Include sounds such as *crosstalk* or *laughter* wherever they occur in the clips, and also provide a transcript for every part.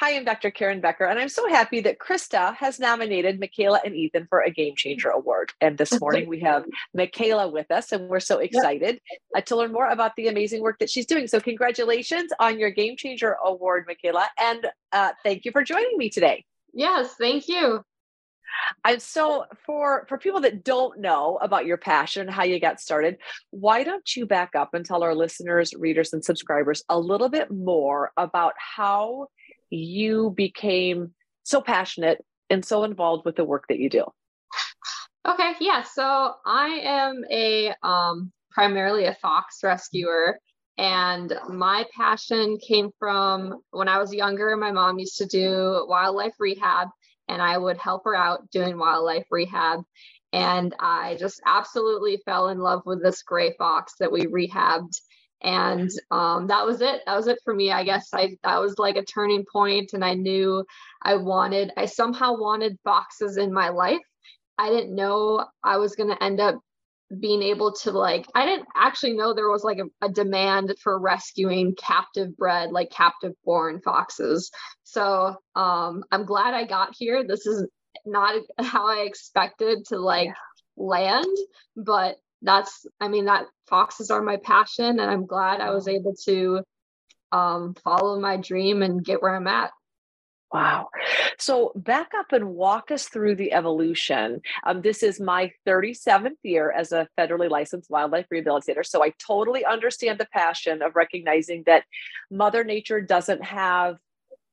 Hi, I'm Dr. Karen Becker, and I'm so happy that Krista has nominated Mikayla and Ethan for a Game Changer Award. And this morning we have Mikayla with us, and we're so excited yep. to learn more about the amazing work that she's doing. So, congratulations on your Game Changer Award, Mikayla, and uh, thank you for joining me today. Yes, thank you. And so for for people that don't know about your passion, how you got started, why don't you back up and tell our listeners, readers and subscribers a little bit more about how you became so passionate and so involved with the work that you do? Okay, yeah. So I am a um primarily a fox rescuer and my passion came from when I was younger, my mom used to do wildlife rehab and I would help her out doing wildlife rehab. And I just absolutely fell in love with this gray fox that we rehabbed. And um, that was it. That was it for me. I guess I that was like a turning point, and I knew I wanted. I somehow wanted foxes in my life. I didn't know I was going to end up being able to like i didn't actually know there was like a, a, demand for rescuing captive bred like captive born foxes so um i'm glad i got here this is not *laughs* how i expected to like yeah. land but that's i mean that foxes are my passion and i'm glad i was able to um follow my dream and get where i'm at Wow. So back up and walk us through the evolution. Um, this is my 37th year as a federally licensed wildlife rehabilitator. So I totally understand the passion of recognizing that Mother Nature doesn't have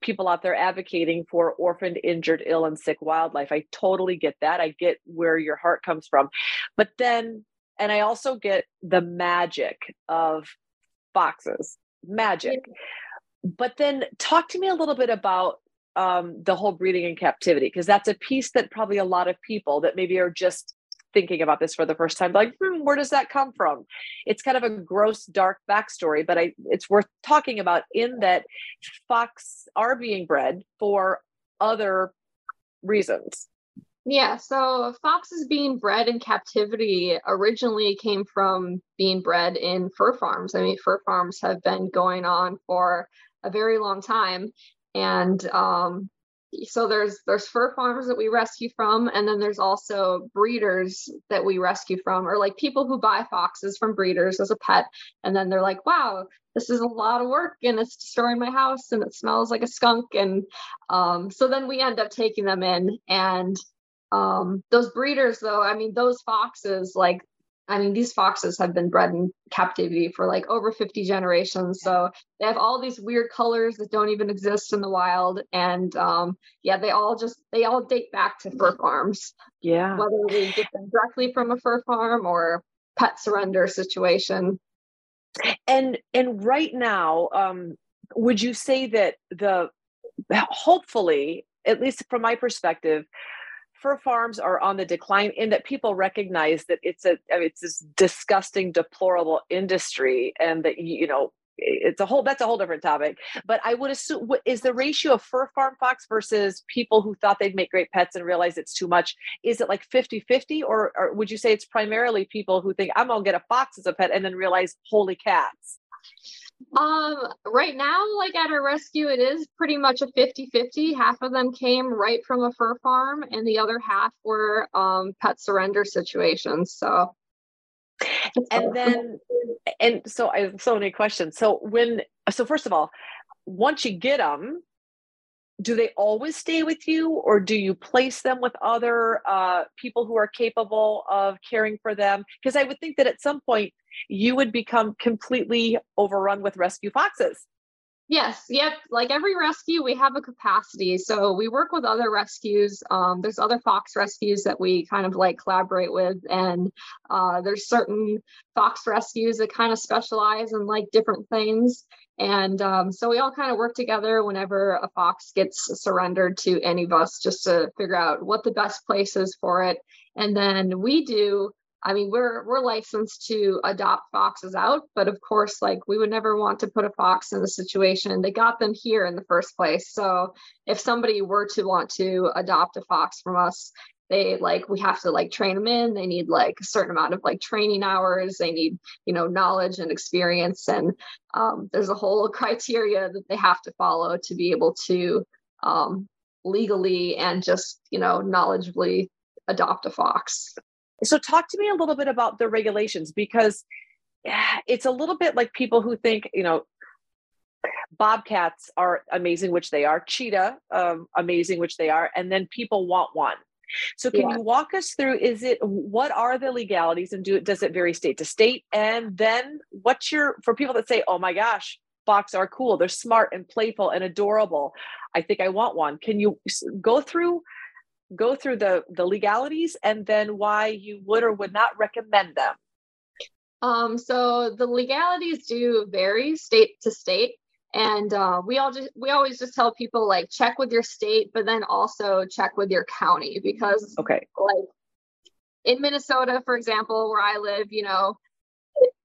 people out there advocating for orphaned, injured, ill, and sick wildlife. I totally get that. I get where your heart comes from. But then, and I also get the magic of foxes, magic. But then talk to me a little bit about um, the whole breeding in captivity because that's a piece that probably a lot of people that maybe are just thinking about this for the first time like hmm, where does that come from? It's kind of a gross dark backstory but i it's worth talking about in that fox are being bred for other reasons yeah, so foxes being bred in captivity originally came from being bred in fur farms. I mean, fur farms have been going on for a very long time and um, so there's there's fur farms that we rescue from and then there's also breeders that we rescue from or like people who buy foxes from breeders as a pet and then they're like wow this is a lot of work and it's destroying my house and it smells like a skunk and um, so then we end up taking them in and um, those breeders though i mean those foxes like I mean, these foxes have been bred in captivity for like over 50 generations. So they have all these weird colors that don't even exist in the wild. And um, yeah, they all just, they all date back to fur farms. Yeah. Whether we get them directly from a fur farm or pet surrender situation. And, and right now, um, would you say that the, hopefully, at least from my perspective, fur farms are on the decline in that people recognize that it's a I mean, it's this disgusting deplorable industry and that you know it's a whole that's a whole different topic. But i would assume what is the ratio of fur farm fox versus people who thought they'd make great pets and realize it's too much is it like 50 50 or, or would you say it's primarily people who think i'm gonna get a fox as a pet and then realize holy cats um, right now, like at our rescue, it is pretty much a 50 50. Half of them came right from a fur farm, and the other half were um, pet surrender situations. So, and then, and so I have so many questions. So, when, so first of all, once you get them, do they always stay with you or do you place them with other uh, people who are capable of caring for them? Because i would think that at some point you would become completely overrun with rescue foxes Yes, yep. Like every rescue, we have a capacity. So we work with other rescues. Um, there's other fox rescues that we kind of like collaborate with, and uh, there's certain fox rescues that kind of specialize in like different things. And um, so we all kind of work together whenever a fox gets surrendered to any of us, just to figure out what the best place is for it. And then we do I mean, we're we're licensed to adopt foxes out, but of course, like we would never want to put a fox in a situation. They got them here in the first place. So if somebody were to want to adopt a fox from us, they like we have to like train them in they need like a certain amount of like training hours they need you know knowledge and experience and um, there's a whole *laughs* criteria that they have to follow to be able to um, legally and just you know knowledgeably adopt a fox so talk to me a little bit about the regulations because it's a little bit like people who think you know bobcats are amazing which they are cheetah um, amazing which they are and then people want one so can yeah. you walk us through is it what are the legalities and do it does it vary state to state and then what's your for people that say oh my gosh fox are cool they're smart and playful and adorable i think i want one can you go through go through the the legalities and then why you would or would not recommend them? Um so the legalities do vary state to state. And uh, we all just we always just tell people like check with your state but then also check with your county because okay. like in minnesota for example where i live you know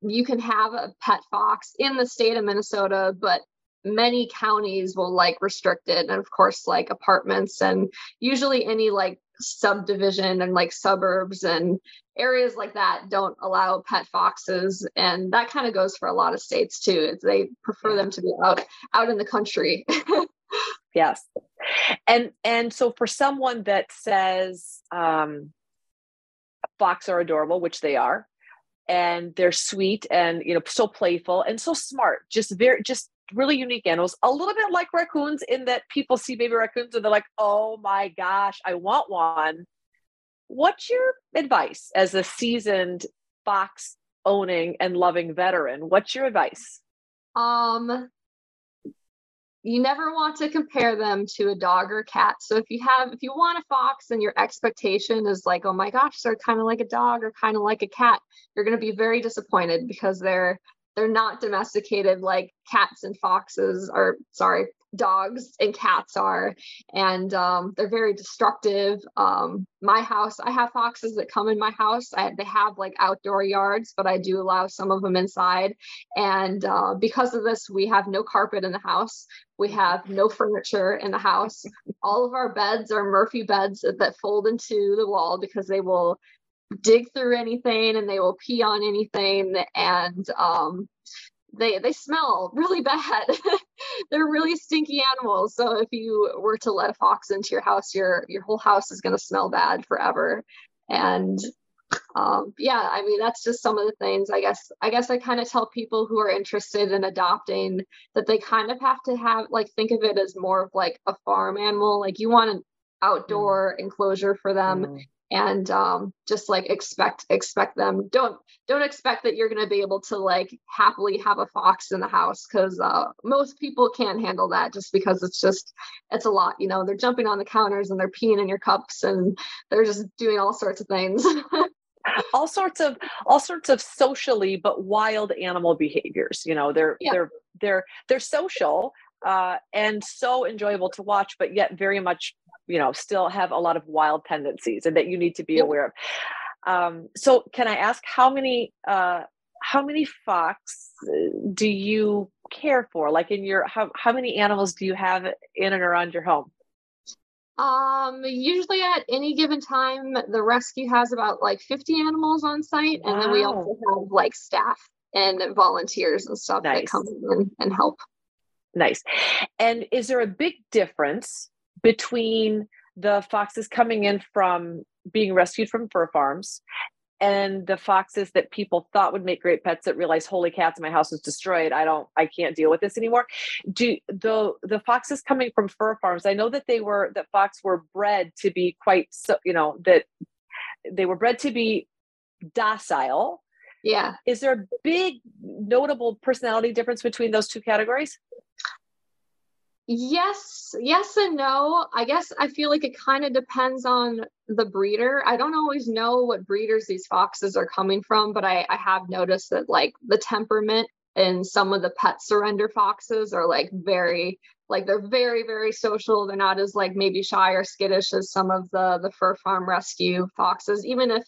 you can have a pet fox in the state of minnesota but many counties will like restrict it and of course like apartments and usually any like subdivision and like suburbs and areas like that don't allow pet foxes and that kind of goes for a lot of states too they prefer them to be out out in the country. *laughs* Yes. And and so for someone that says um fox are adorable which they are and they're sweet and you know so playful and so smart just very just really unique animals, a little bit like raccoons in that people see baby raccoons and they're like, oh my gosh, I want one. What's your advice as a seasoned fox owning and loving veteran? What's your advice? Um, you never want to compare them to a dog or cat. So if you have, if you want a fox and your expectation is like, oh my gosh, they're kind of like a dog or kind of like a cat, you're going to be very disappointed because they're they're not domesticated like cats and foxes are sorry dogs and cats are. And um, they're very destructive. Um, my house i have foxes that come in my house. I, they have like outdoor yards but i do allow some of them inside. And uh, because of this we have no carpet in the house. We have no furniture in the house. All of our beds are murphy beds that fold into the wall because they will dig through anything and they will pee on anything and um, they they smell really bad. *laughs* They're really stinky animals. So if you were to let a fox into your house your your whole house is going to smell bad forever. And um, yeah i mean that's just some of the things i guess i guess i kind of tell people who are interested in adopting that they kind of have to have like think of it as more of like a farm animal. Like you want an outdoor mm. enclosure for them. Mm and um, just like expect expect them don't don't expect that you're going to be able to like happily have a fox in the house because uh, most people can't handle that just because it's just it's a lot you know they're jumping on the counters and they're peeing in your cups and they're just doing all sorts of things *laughs* all sorts of all sorts of socially but wild animal behaviors you know they're yeah. they're they're they're social uh, and so enjoyable to watch but yet very much you know still have a lot of wild tendencies and that you need to be aware of um, so can i ask how many uh, how many fox uh, do you care for like in your how, how many animals do you have in and around your home um, usually at any given time, the rescue has about like 50 animals on site, and wow. then we also have like staff and volunteers and stuff nice. that come in and help. Nice. And is there a big difference between the foxes coming in from being rescued from fur farms and the foxes that people thought would make great pets that realized holy cats my house is destroyed. I don't i can't deal with this anymore. Do the the foxes coming from fur farms i know that they were that fox were bred to be quite so you know that they were bred to be docile. Yeah. Is there a big notable personality difference between those two categories Yes, yes and no. I guess I feel like it kind of depends on the breeder. I don't always know what breeders these foxes are coming from, but I, I have noticed that like the temperament in some of the pet surrender foxes are like very like they're very very social they're not as like maybe shy or skittish as some of the the fur farm rescue foxes even if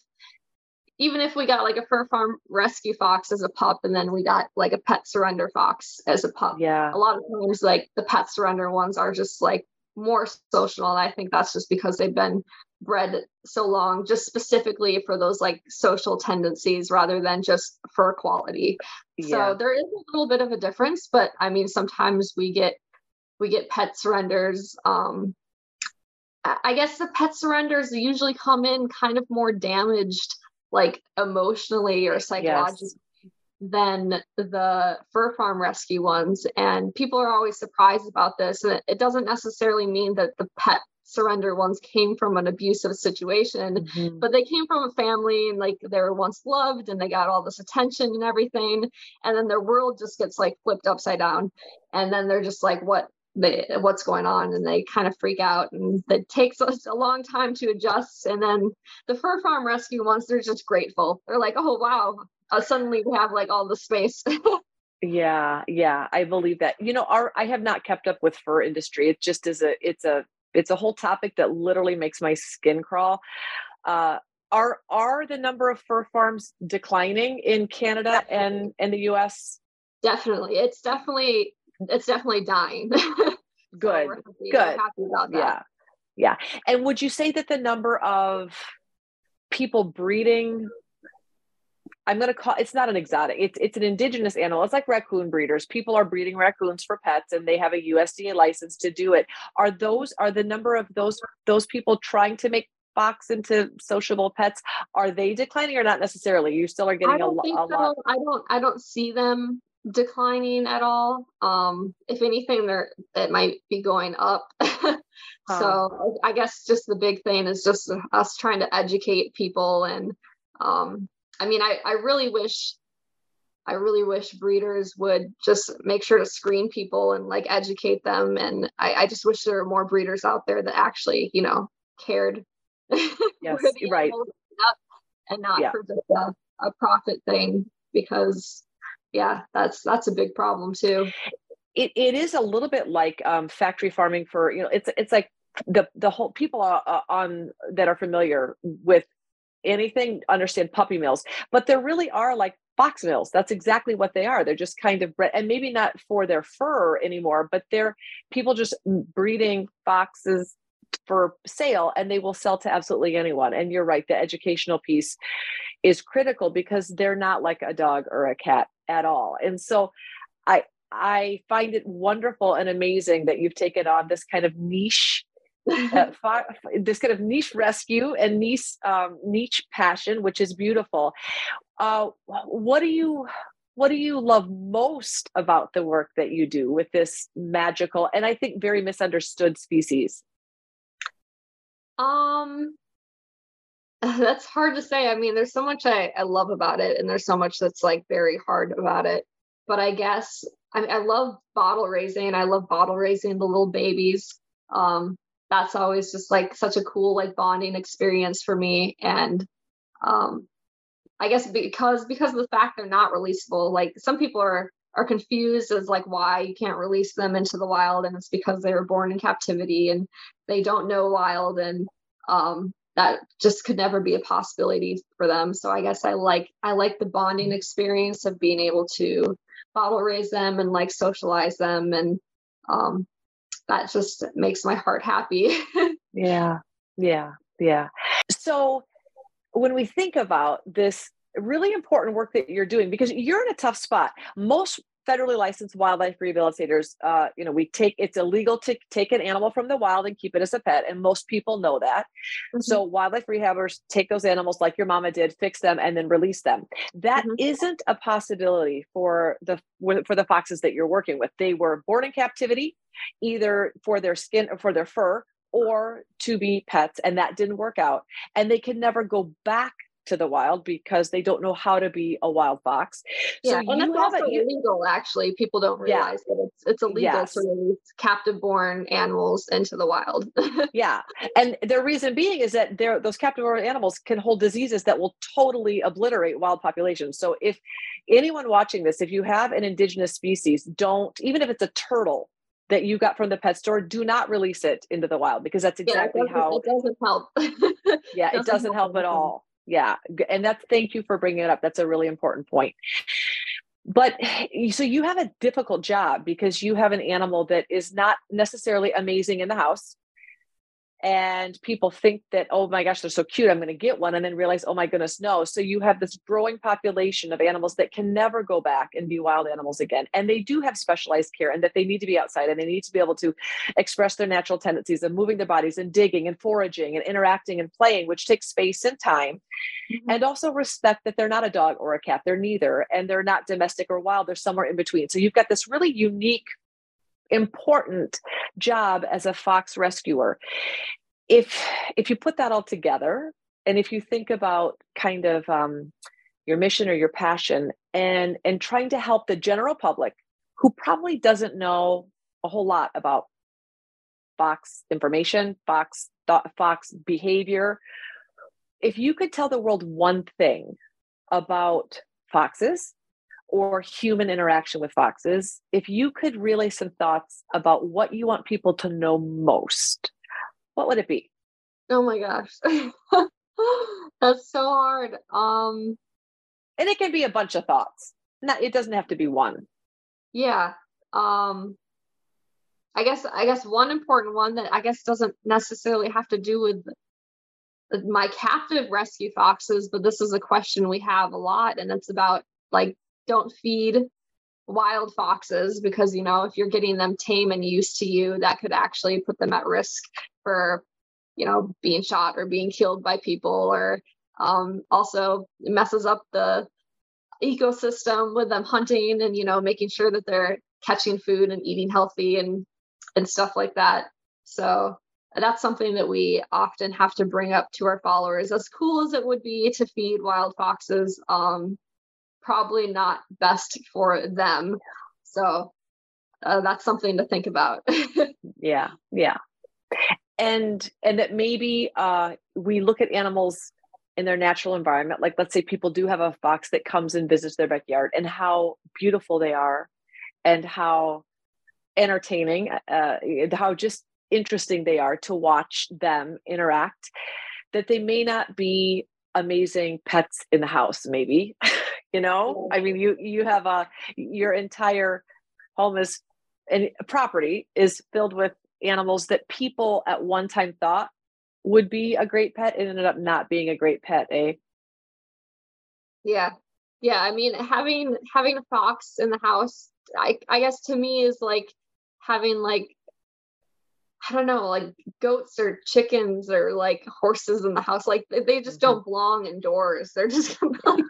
even if we got like a fur farm rescue fox as a pup and then we got like a pet surrender fox as a pup. Yeah. A lot of times like the pet surrender ones are just like more social. And I think that's just because they've been bred so long just specifically for those like social tendencies rather than just fur quality. Yeah. So there is a little bit of a difference, but I mean sometimes we get we get pet surrenders um I guess the pet surrenders usually come in kind of more damaged like emotionally or psychologically yes. than the fur farm rescue ones and people are always surprised about this and it doesn't necessarily mean that the pet surrender ones came from an abusive situation, mm-hmm. but they came from a family and like they were once loved and they got all this attention and everything. And then their world just gets like flipped upside down. And then they're just like, what? They, what's going on and they kind of freak out and it takes us a long time to adjust and then the fur farm rescue ones they're just grateful they're like oh wow uh, suddenly we have like all the space *laughs* yeah yeah i believe that you know our i have not kept up with fur industry it just is a it's a it's a whole topic that literally makes my skin crawl. Uh, are are the number of fur farms declining in Canada and and the U.S.? Definitely, it's definitely it's definitely dying. Good, *laughs* so good. Yeah, yeah. And would you say that the number of people breeding I'm going to call it's not an exotic. It's it's an indigenous animal. It's like raccoon breeders. People are breeding raccoons for pets and they have a USDA license to do it. Are those are the number of those those people trying to make fox into sociable pets are they declining or not necessarily? You still are getting a, a so. lot. I don't I don't see them declining at all. Um if anything they're it might be going up. *laughs* so I guess just the big thing is just us trying to educate people and um I mean, I, I really wish I really wish breeders would just make sure to screen people and like educate them. And I, I just wish there were more breeders out there that actually, you know, cared. *laughs* Yes, right. And not yeah. for just a, a profit thing because yeah, that's that's a big problem too. It, it is a little bit like um, factory farming for you know it's it's like the the whole people uh, on that are familiar with anything understand puppy mills, but there really are like fox mills. That's exactly what they are. They're just kind of bred, and maybe not for their fur anymore, but they're people just breeding foxes for sale and they will sell to absolutely anyone. And you're right, the educational piece is critical because they're not like a dog or a cat at all. And so I I find it wonderful and amazing that you've taken on this kind of niche *laughs* uh, this kind of niche rescue and niche um, niche passion, which is beautiful. Uh, what do you what do you love most about the work that you do with this magical and I think very misunderstood species? Um, *laughs* that's hard to say. I mean, there's so much I, I love about it, and there's so much that's like very hard about it. But I guess I mean, I love bottle raising. I love bottle raising the little babies. Um, that's always just like such a cool like bonding experience for me and um i guess because because of the fact they're not releasable like some people are are confused as like why you can't release them into the wild and it's because they were born in captivity and they don't know wild and um that just could never be a possibility for them so i guess i like i like the bonding experience of being able to bottle raise them and like socialize them and um that just makes my heart happy. *laughs* yeah. Yeah. Yeah. So when we think about this really important work that you're doing, because you're in a tough spot, most federally licensed wildlife rehabilitators uh, you know we take it's illegal to take an animal from the wild and keep it as a pet and most people know that mm-hmm. so wildlife rehabbers take those animals like your mama did fix them and then release them That mm-hmm. not a possibility for the for the foxes that you're working with they were born in captivity either for their skin or for their fur or to be pets and that didn't work out and they can never go back to the wild because they don't know how to be a wild fox. Yeah, so and you have also you, illegal. Actually, people don't realize yeah. that it's it's illegal yes. to release captive-born animals into the wild. *laughs* yeah, and the reason being is that there those captive-born animals can hold diseases that will totally obliterate wild populations. So if anyone watching this, if you have an indigenous species, don't even if it's a turtle that you got from the pet store, do not release it into the wild because that's exactly yeah, how it doesn't help. *laughs* yeah, it doesn't, doesn't help, help at all yeah and that's thank you for bringing it up that's a really important point. But so you have a difficult job because you have an animal that is not necessarily amazing in the house and people think that oh my gosh they're so cute i'm going to get one and then realize oh my goodness no so you have this growing population of animals that can never go back and be wild animals again and they do have specialized care and that they need to be outside and they need to be able to express their natural tendencies of moving their bodies and digging and foraging and interacting and playing which takes space and time mm-hmm. and also respect that they're not a dog or a cat they're neither and they're not domestic or wild they're somewhere in between so you've got this really unique important job as a fox rescuer. If if you put that all together and if you think about kind of um, your mission or your passion and and trying to help the general public who probably doesn't know a whole lot about fox information fox thought, fox behavior if you could tell the world one thing about foxes or human interaction with foxes, if you could relay some thoughts about what you want people to know most, what would it be? Oh my gosh. *laughs* That's so hard. Um and it can be a bunch of thoughts. Not it doesn't have to be one. Yeah. Um I guess I guess one important one that I guess doesn't necessarily have to do with my captive rescue foxes, but this is a question we have a lot and it's about like don't feed wild foxes because you know if you're getting them tame and used to you that could actually put them at risk for you know being shot or being killed by people or um, also messes up the ecosystem with them hunting and you know making sure that they're catching food and eating healthy and and stuff like that. So that's something that we often have to bring up to our followers as cool as it would be to feed wild foxes um, probably not best for them. So uh, that's something to think about. *laughs* yeah, yeah, and and that maybe uh, we look at animals in their natural environment. Like let's say people do have a fox that comes and visits their backyard, and how beautiful they are, and how entertaining, uh, how just interesting they are to watch them interact. That they may not be amazing pets in the house, maybe. *laughs* you know i mean you you have a your entire home is and property is filled with animals that people at one time thought would be a great pet and ended up not being a great pet eh yeah yeah i mean having having a fox in the house i i guess to me is like having like I don't know, like goats or chickens or like horses in the house. Like they, just mm-hmm. don't belong indoors. They're just like, *laughs*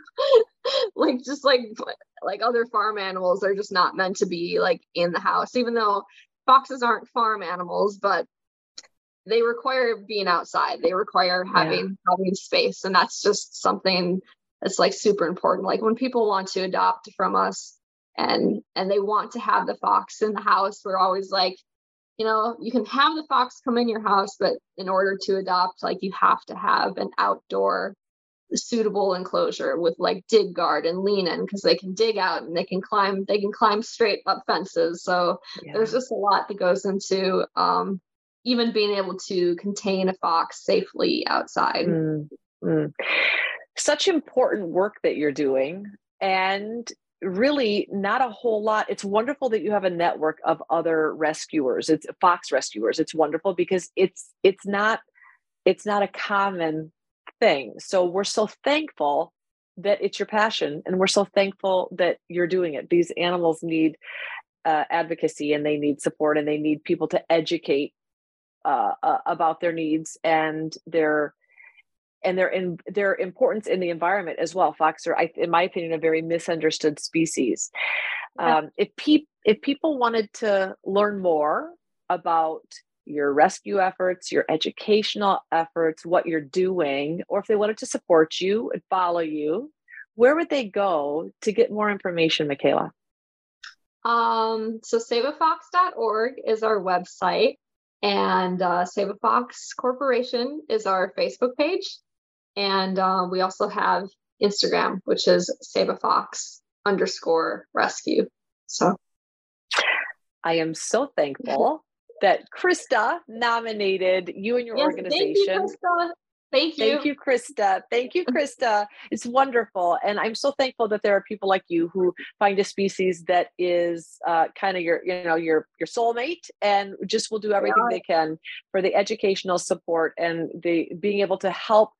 *laughs* like just like *laughs* like other farm animals. They're just not meant to be like in the house. Even though foxes aren't farm animals, but they require being outside. They require having yeah. having space, and that's just something that's like super important. Like when people want to adopt from us, and and they want to have the fox in the house, we're always like you know, you can have the fox come in your house, but in order to adopt, like you have to have an outdoor suitable enclosure with like dig guard and lean in because they can dig out and they can climb they can climb straight up fences so yeah. there's just a lot that goes into um, even being able to contain a fox safely outside mm, mm. such important work that you're doing and really not a whole lot. It's wonderful that you have a network of other rescuers. It's fox rescuers. It's wonderful because it's it's not it's not a common thing. So we're so thankful that it's your passion and we're so thankful that you're doing it. These animals need uh, advocacy and they need support and they need people to educate uh, uh, about their needs and their and their in their importance in the environment as well. Fox are, I, in my opinion, a very misunderstood species. Yeah. Um, if if people wanted to learn more about your rescue efforts, your educational efforts, what you're doing, or if they wanted to support you and follow you, where would they go to get more information, Mikayla? Um, so saveafox.org is our website, and uh, Save a Fox Corporation is our Facebook page. And uh, we also have Instagram, which is Save a Fox underscore rescue. So I am so thankful that Krista nominated you and your yes, organization. Thank you, Thank you. Thank you, Krista. Thank you, Krista. It's wonderful. And I'm so thankful that there are people like you who find a species that is uh, kind of your, you know, your your soulmate and just will do everything yeah. they can for the educational support and the being able to help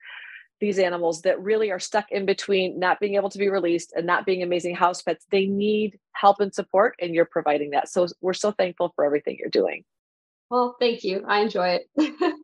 these animals that really are stuck in between not being able to be released and not being amazing house pets. They need help and support, and you're providing that. So we're so thankful for everything you're doing. Well, thank you. I enjoy it. *laughs*